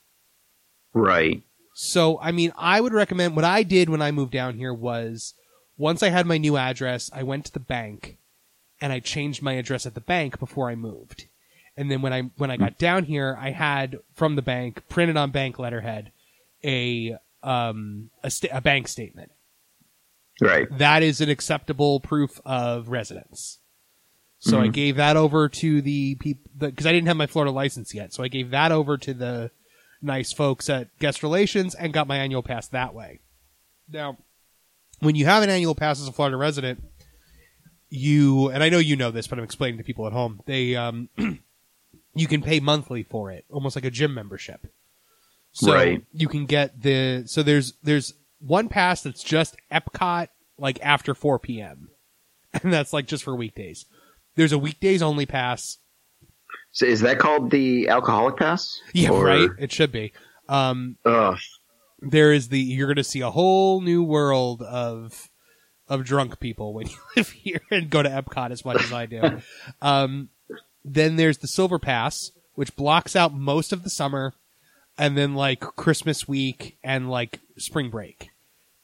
S2: Right.
S1: So, I mean, I would recommend what I did when I moved down here was once I had my new address, I went to the bank and I changed my address at the bank before I moved. And then when I when I got down here, I had from the bank printed on bank letterhead a um a, sta- a bank statement.
S2: Right.
S1: That is an acceptable proof of residence. So I
S2: Mhm.
S1: gave that over to the people because I didn't have my Florida license yet. So I gave that over to the nice folks at guest relations and got my annual pass that way. Now, when you have an annual pass as a Florida resident, you and I know you know this, but I'm explaining to people at home. They um, you can pay monthly for it, almost like a gym membership. So
S2: Right.
S1: you can get the so there's there's one pass that's just Epcot like after 4 p.m. and that's like just for weekdays. There's a weekdays only pass.
S2: So is that called the alcoholic pass?
S1: Yeah,
S2: Or-
S1: right. It should be. Um,
S2: Ugh.
S1: there is the you're going to see a whole new world of of drunk people when you live here and go to Epcot as much as I do. um, then there's the Silver Pass, which blocks out most of the summer, and then like Christmas week and like spring break.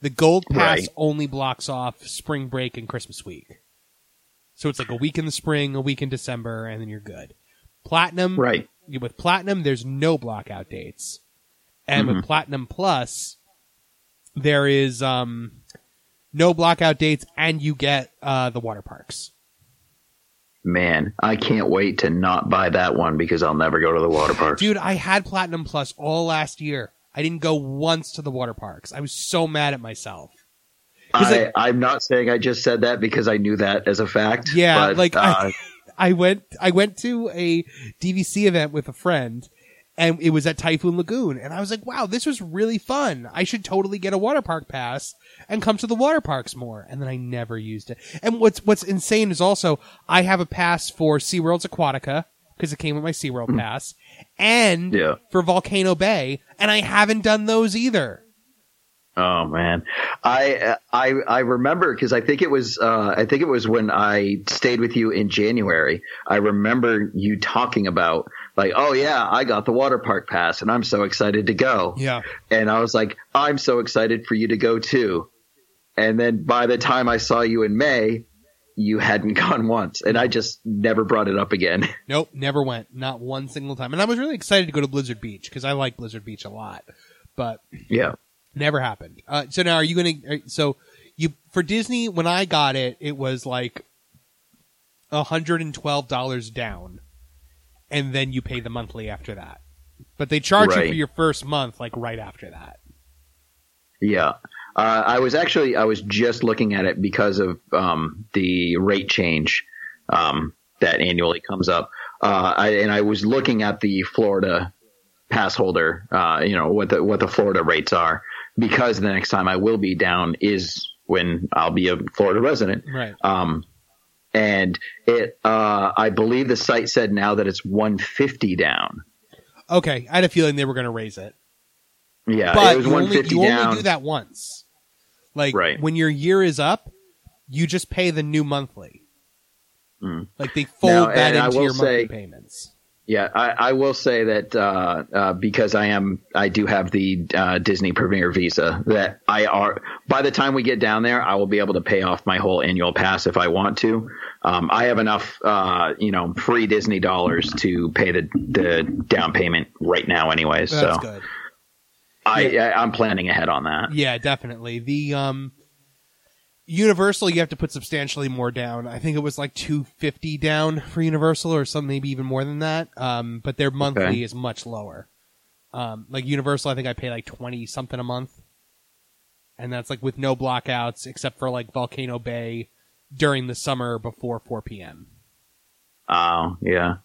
S1: The Gold Pass
S2: Right.
S1: only blocks off spring break and Christmas week. So it's like a week in the spring, a week in December, and then you're good. Platinum,
S2: Right.
S1: with platinum there's no blockout dates and with platinum plus there is um no blockout dates and you get uh the water parks
S2: Man, I can't wait to not buy that one because I'll never go to the water park.
S1: dude i had platinum plus all last year i didn't go once to the water parks i was so mad at myself.
S2: I,
S1: like-
S2: I'm not saying I just said that because I knew that as a fact.
S1: Yeah,
S2: but,
S1: like, I-
S2: uh,
S1: I went I went to a DVC event with a friend and it was at Typhoon Lagoon and I was like, "Wow, this was really fun. I should totally get a water park pass and come to the water parks more." And then I never used it. And what's what's insane is also I have a pass for SeaWorld's Aquatica because it came with my SeaWorld pass and
S2: Yeah.
S1: for Volcano Bay and I haven't done those either.
S2: Oh man, I I I remember because I think it was uh, I think it was when I stayed with you in January. I remember you talking about like, oh yeah, I got the water park pass and I'm so excited to go.
S1: Yeah.
S2: And I was like, I'm so excited for you to go too. And then by the time I saw you in May, you hadn't gone once, and I just never brought it up again.
S1: Nope, never went. Not one single time. And I was really excited to go to Blizzard Beach because I like Blizzard Beach a lot. But
S2: yeah.
S1: Never happened. Uh, so now, are you going to? So you for Disney when I got it, it was like hundred and twelve dollars down, and then you pay the monthly after that. But they charge you for your first month, like right after that.
S2: Yeah. Uh, I was actually I was just looking at it because of um, the rate change um, that annually comes up, uh, I, and I was looking at the Florida pass holder, uh, you know what the what the Florida rates are, because the next time I will be down is when I'll be a Florida resident.
S1: Right.
S2: Um, and it, uh, I believe the site said now that it's 150 down.
S1: Okay, I had a feeling they were going to raise it,
S2: Yeah,
S1: but
S2: it was
S1: you, only,
S2: 150
S1: you
S2: down.
S1: only do that once. Like
S2: Right.
S1: when your year is up, you just pay the new monthly.
S2: Mm.
S1: Like they fold
S2: Now,
S1: that into your monthly payments.
S2: Yeah, I, I will say that uh, uh, because I am, I do have the uh, Disney Premier Visa. That I are by the time we get down there, I will be able to pay off my whole annual pass if I want to. Um, I have enough, uh, you know, free Disney dollars to pay the the down payment right now, anyways.
S1: That's
S2: so
S1: good.
S2: I, I I'm planning ahead on that.
S1: Yeah, definitely. The um Universal you have to put substantially more down. I think it was like 250 down for Universal or some maybe even more than that. Um but their monthly
S2: Okay.
S1: is much lower. Um like Universal I think I pay like 20 something a month. And that's like with no blockouts except for like Volcano Bay during the summer before 4 p.m.
S2: Oh, yeah.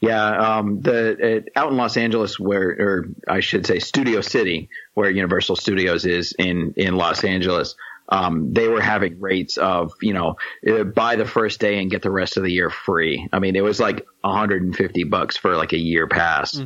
S2: Yeah, um, the uh, out in Los Angeles, where, or I should say, Studio City, where Universal Studios is in in Los Angeles, um, they were having rates of you know uh, buy the first day and get the rest of the year free. I mean, it was like 150 bucks for like a year pass,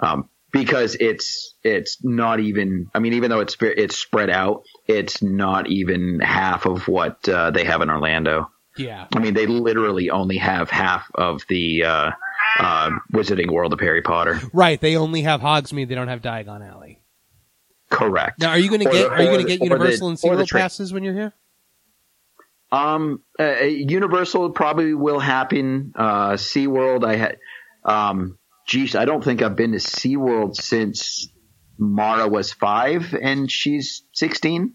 S2: um, because it's it's not even. I mean, even though it's it's spread out, it's not even half of what uh, they have in Orlando.
S1: Yeah.
S2: I mean, they literally only have half of the uh, uh, Wizarding World of Harry Potter.
S1: Right, they only have Hogsmeade, they don't have Diagon Alley.
S2: Correct.
S1: Now, are you going to get are you going to get
S2: or the-
S1: Universal and SeaWorld
S2: tra-
S1: passes when you're here?
S2: Um, uh, Universal probably will happen. Uh, SeaWorld, I had, um, geez, I don't think I've been to SeaWorld since Mara was five and she's 16.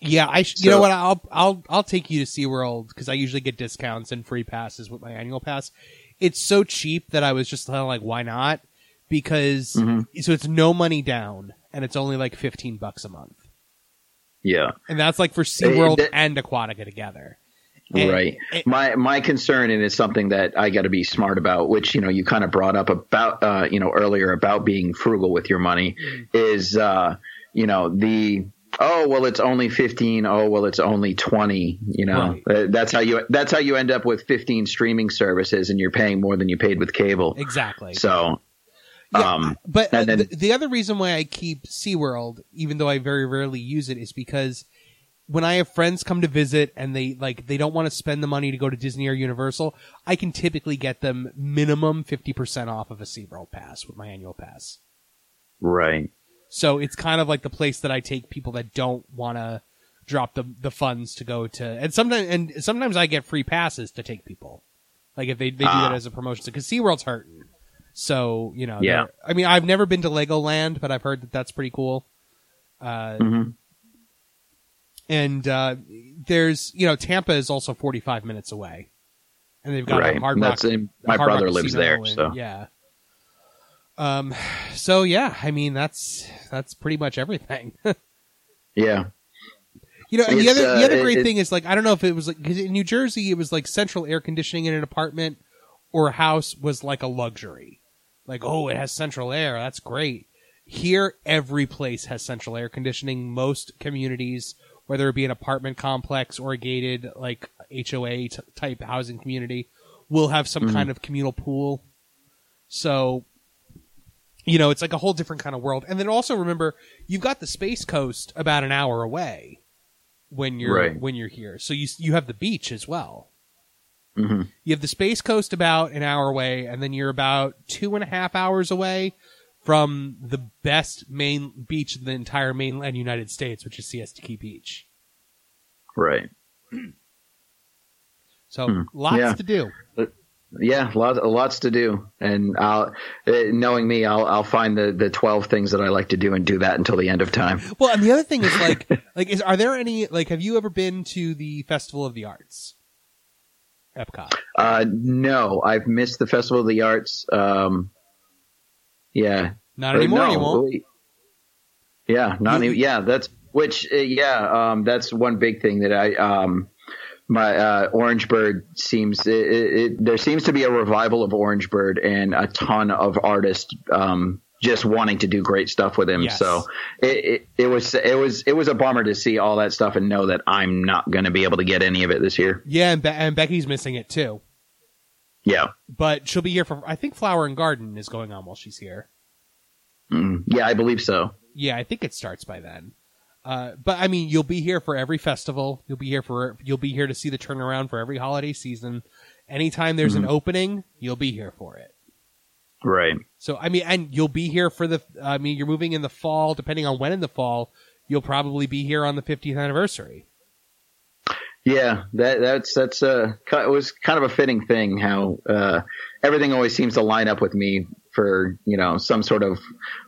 S1: Yeah, I. Sh- you know what? I'll I'll I'll take you to SeaWorld because I usually get discounts and free passes with my annual pass. It's so cheap that I was just kind of like, why not? Because
S2: Mm-hmm.
S1: so it's no money down and it's only like fifteen bucks a month,
S2: Yeah.
S1: and that's like for SeaWorld
S2: that-
S1: and Aquatica together. And-
S2: right.
S1: and-
S2: my my concern, and it's something that I got to be smart about, which you know you kind of brought up about uh, you know earlier about being frugal with your money, is uh, you know the oh well it's only fifteen oh well it's only twenty you know Uh, that's how you that's how you end up with fifteen streaming services and you're paying more than you paid with cable.
S1: exactly.
S2: So.
S1: Yeah,
S2: um,
S1: but uh,
S2: and then-
S1: the, the other reason why I keep SeaWorld, even though I very rarely use it, is because when I have friends come to visit and they like they don't want to spend the money to go to Disney or Universal, I can typically get them minimum fifty percent off of a SeaWorld pass with my annual pass.
S2: right.
S1: So it's kind of like the place that I take people that don't want to drop the the funds to go to, and sometimes and sometimes I get free passes to take people, like if they they do
S2: Ah.
S1: that as a promotion because SeaWorld's hurting. So you know,
S2: Yeah.
S1: I mean, I've never been to Legoland, but I've heard that that's pretty cool. Uh,
S2: Mhm.
S1: And uh, there's you know Tampa is also 45 minutes away, and they've got
S2: Right.
S1: a Hard Rock.
S2: in- my
S1: Hard Rock
S2: brother lives there,
S1: and-
S2: so.
S1: yeah. Um. So yeah, I mean that's that's pretty much everything.
S2: Yeah.
S1: You know, and the other the
S2: uh,
S1: other great
S2: it-
S1: thing is like I don't know if it was like because in New Jersey it was like central air conditioning in an apartment or a house was like a luxury. Like oh, it has central air, that's great. Here, every place has central air conditioning. Most communities, whether it be an apartment complex or a gated like HOA t- type housing community, will have some kind of communal pool. So, you know, it's like a whole different kind of world. And then also remember, you've got the Space Coast about an hour away when you're
S2: Right.
S1: when you're here. So you you have the beach as well.
S2: hmm
S1: You have the Space Coast about an hour away, and then you're about two and a half hours away from the best main beach in the entire mainland United States, which is Siesta Key Beach.
S2: Right.
S1: So
S2: Hmm.
S1: lots
S2: Yeah.
S1: to do.
S2: Yeah, lots, lots to do, and I'll, uh, knowing me, I'll, I'll find the, the twelve things that I like to do and do that until the end of time.
S1: Well, and the other thing is like, like, is are there any like? Have you ever been to the Festival of the Arts? Epcot?
S2: Uh, no, I've missed the Festival of the Arts. Um, yeah,
S1: Not
S2: Or
S1: anymore.
S2: no,
S1: you won't.
S2: wait. Yeah, not any, yeah. That's which. Uh, yeah, um, that's one big thing that I um, my uh, Orange Bird seems it, it, it, there seems to be a revival of Orange Bird and a ton of artists um, just wanting to do great stuff with him.
S1: Yes.
S2: So it, it it was it was it was a bummer to see all that stuff and know that I'm not going to be able to get any of it this year.
S1: Yeah, and, Be- and Becky's missing it too.
S2: Yeah,
S1: But she'll be here for. I think Flower and Garden is going on while she's here.
S2: mm, yeah, I believe so.
S1: Yeah, I think it starts by then. Uh, but I mean, you'll be here for every festival. You'll be here for. You'll be here to see the turnaround for every holiday season. Anytime there's an opening, you'll be here for it.
S2: Right.
S1: So I mean, and you'll be here for the. I mean, you're moving in the fall. Depending on when in the fall, you'll probably be here on the 50th anniversary.
S2: Yeah, that that's that's uh it was kind of a fitting thing how uh everything always seems to line up with me for you know some sort of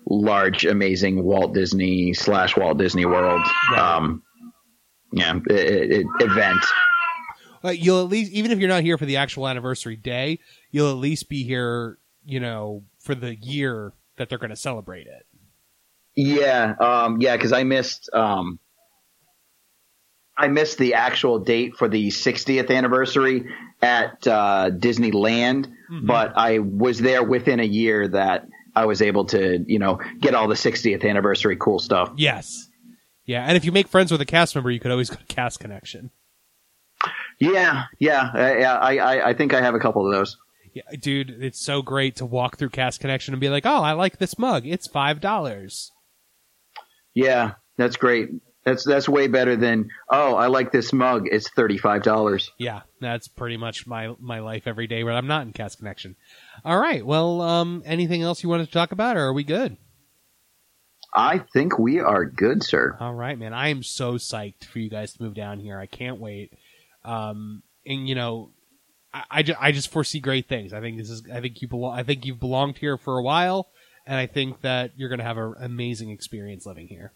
S2: large amazing Walt Disney slash Walt Disney World um yeah i i i- event.
S1: Uh, you'll at least, even if you're not here for the actual anniversary day, you'll at least be here. You know, for the year that they're going to celebrate it.
S2: Yeah, um yeah, because I missed um I missed the actual date for the 60th anniversary at uh, Disneyland, but I was there within a year that I was able to, you know, get all the 60th anniversary cool stuff.
S1: Yes. Yeah, and if you make friends with a cast member, you could always go to Cast Connection.
S2: Yeah, yeah, uh, yeah. I, I, I think I have a couple of those.
S1: Yeah, dude, it's so great to walk through Cast Connection and be like, "Oh, I like this mug. It's five dollars."
S2: Yeah, that's great. That's that's way better than oh, I like this mug. It's thirty five dollars.
S1: Yeah, that's pretty much my my life every day where I'm not in Cast Connection. All right, well, um, anything else you wanted to talk about, or are we good?
S2: I think we are good, sir.
S1: All right, man. I am so psyched for you guys to move down here. I can't wait. Um, and you know, I, I, ju- I just foresee great things. I think this is. I think you belong. I think you've belonged here for a while, and I think that you're going to have an amazing experience living here.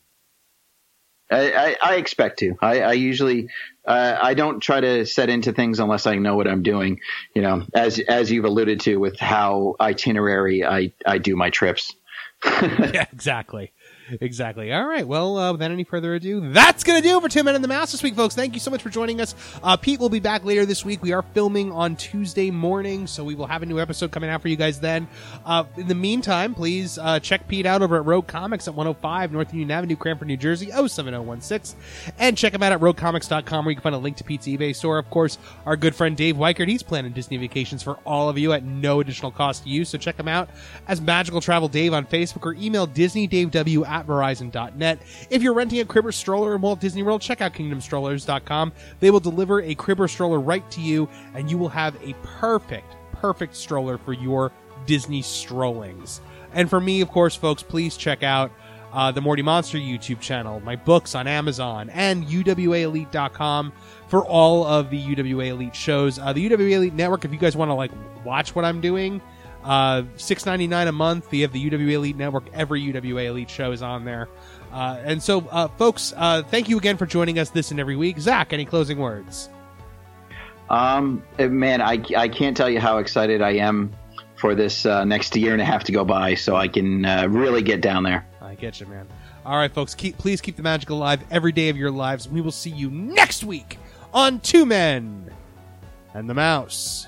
S2: I, I, I expect to. I, I usually uh, I don't try to set into things unless I know what I'm doing. You know, as as you've alluded to with how itinerary I I do my trips.
S1: yeah, exactly. Exactly. All right. Well, uh, without any further ado, that's going to do for Two Men in the Mouse this week, folks. Thank you so much for joining us. Uh, Pete will be back later this week. We are filming on Tuesday morning, so we will have a new episode coming out for you guys then. Uh, in the meantime, please uh, check Pete out over at Rogue Comics at 105 North Union Avenue, Cranford, New Jersey, 07016. And check him out at roguecomics.com where you can find a link to Pete's eBay store. Of course, our good friend Dave Weichert, he's planning Disney vacations for all of you at no additional cost to you. So check him out as Magical Travel Dave on Facebook or email DisneyDaveW at Verizon.net. If you're renting a crib or stroller in Walt Disney World, check out KingdomStrollers.com. They will deliver a crib or stroller right to you, and you will have a perfect, perfect stroller for your Disney strollings. And for me, of course, folks, please check out uh, the Morty Monster YouTube channel, my books on Amazon, and UWAElite.com for all of the UWA Elite shows. Uh, the UWA Elite Network, if you guys want to like watch what I'm doing, uh, six ninety nine a month. You have the UWA Elite Network. Every UWA Elite show is on there. Uh, and so, uh, folks, uh, thank you again for joining us this and every week. Zach, any closing words?
S2: Um, eh, man, I I can't tell you how excited I am for this uh, next year and a half to go by, so I can uh, really get down there.
S1: I get you, man. All right, folks, keep please keep the magic alive every day of your lives. We will see you next week on Two Men and the Mouse.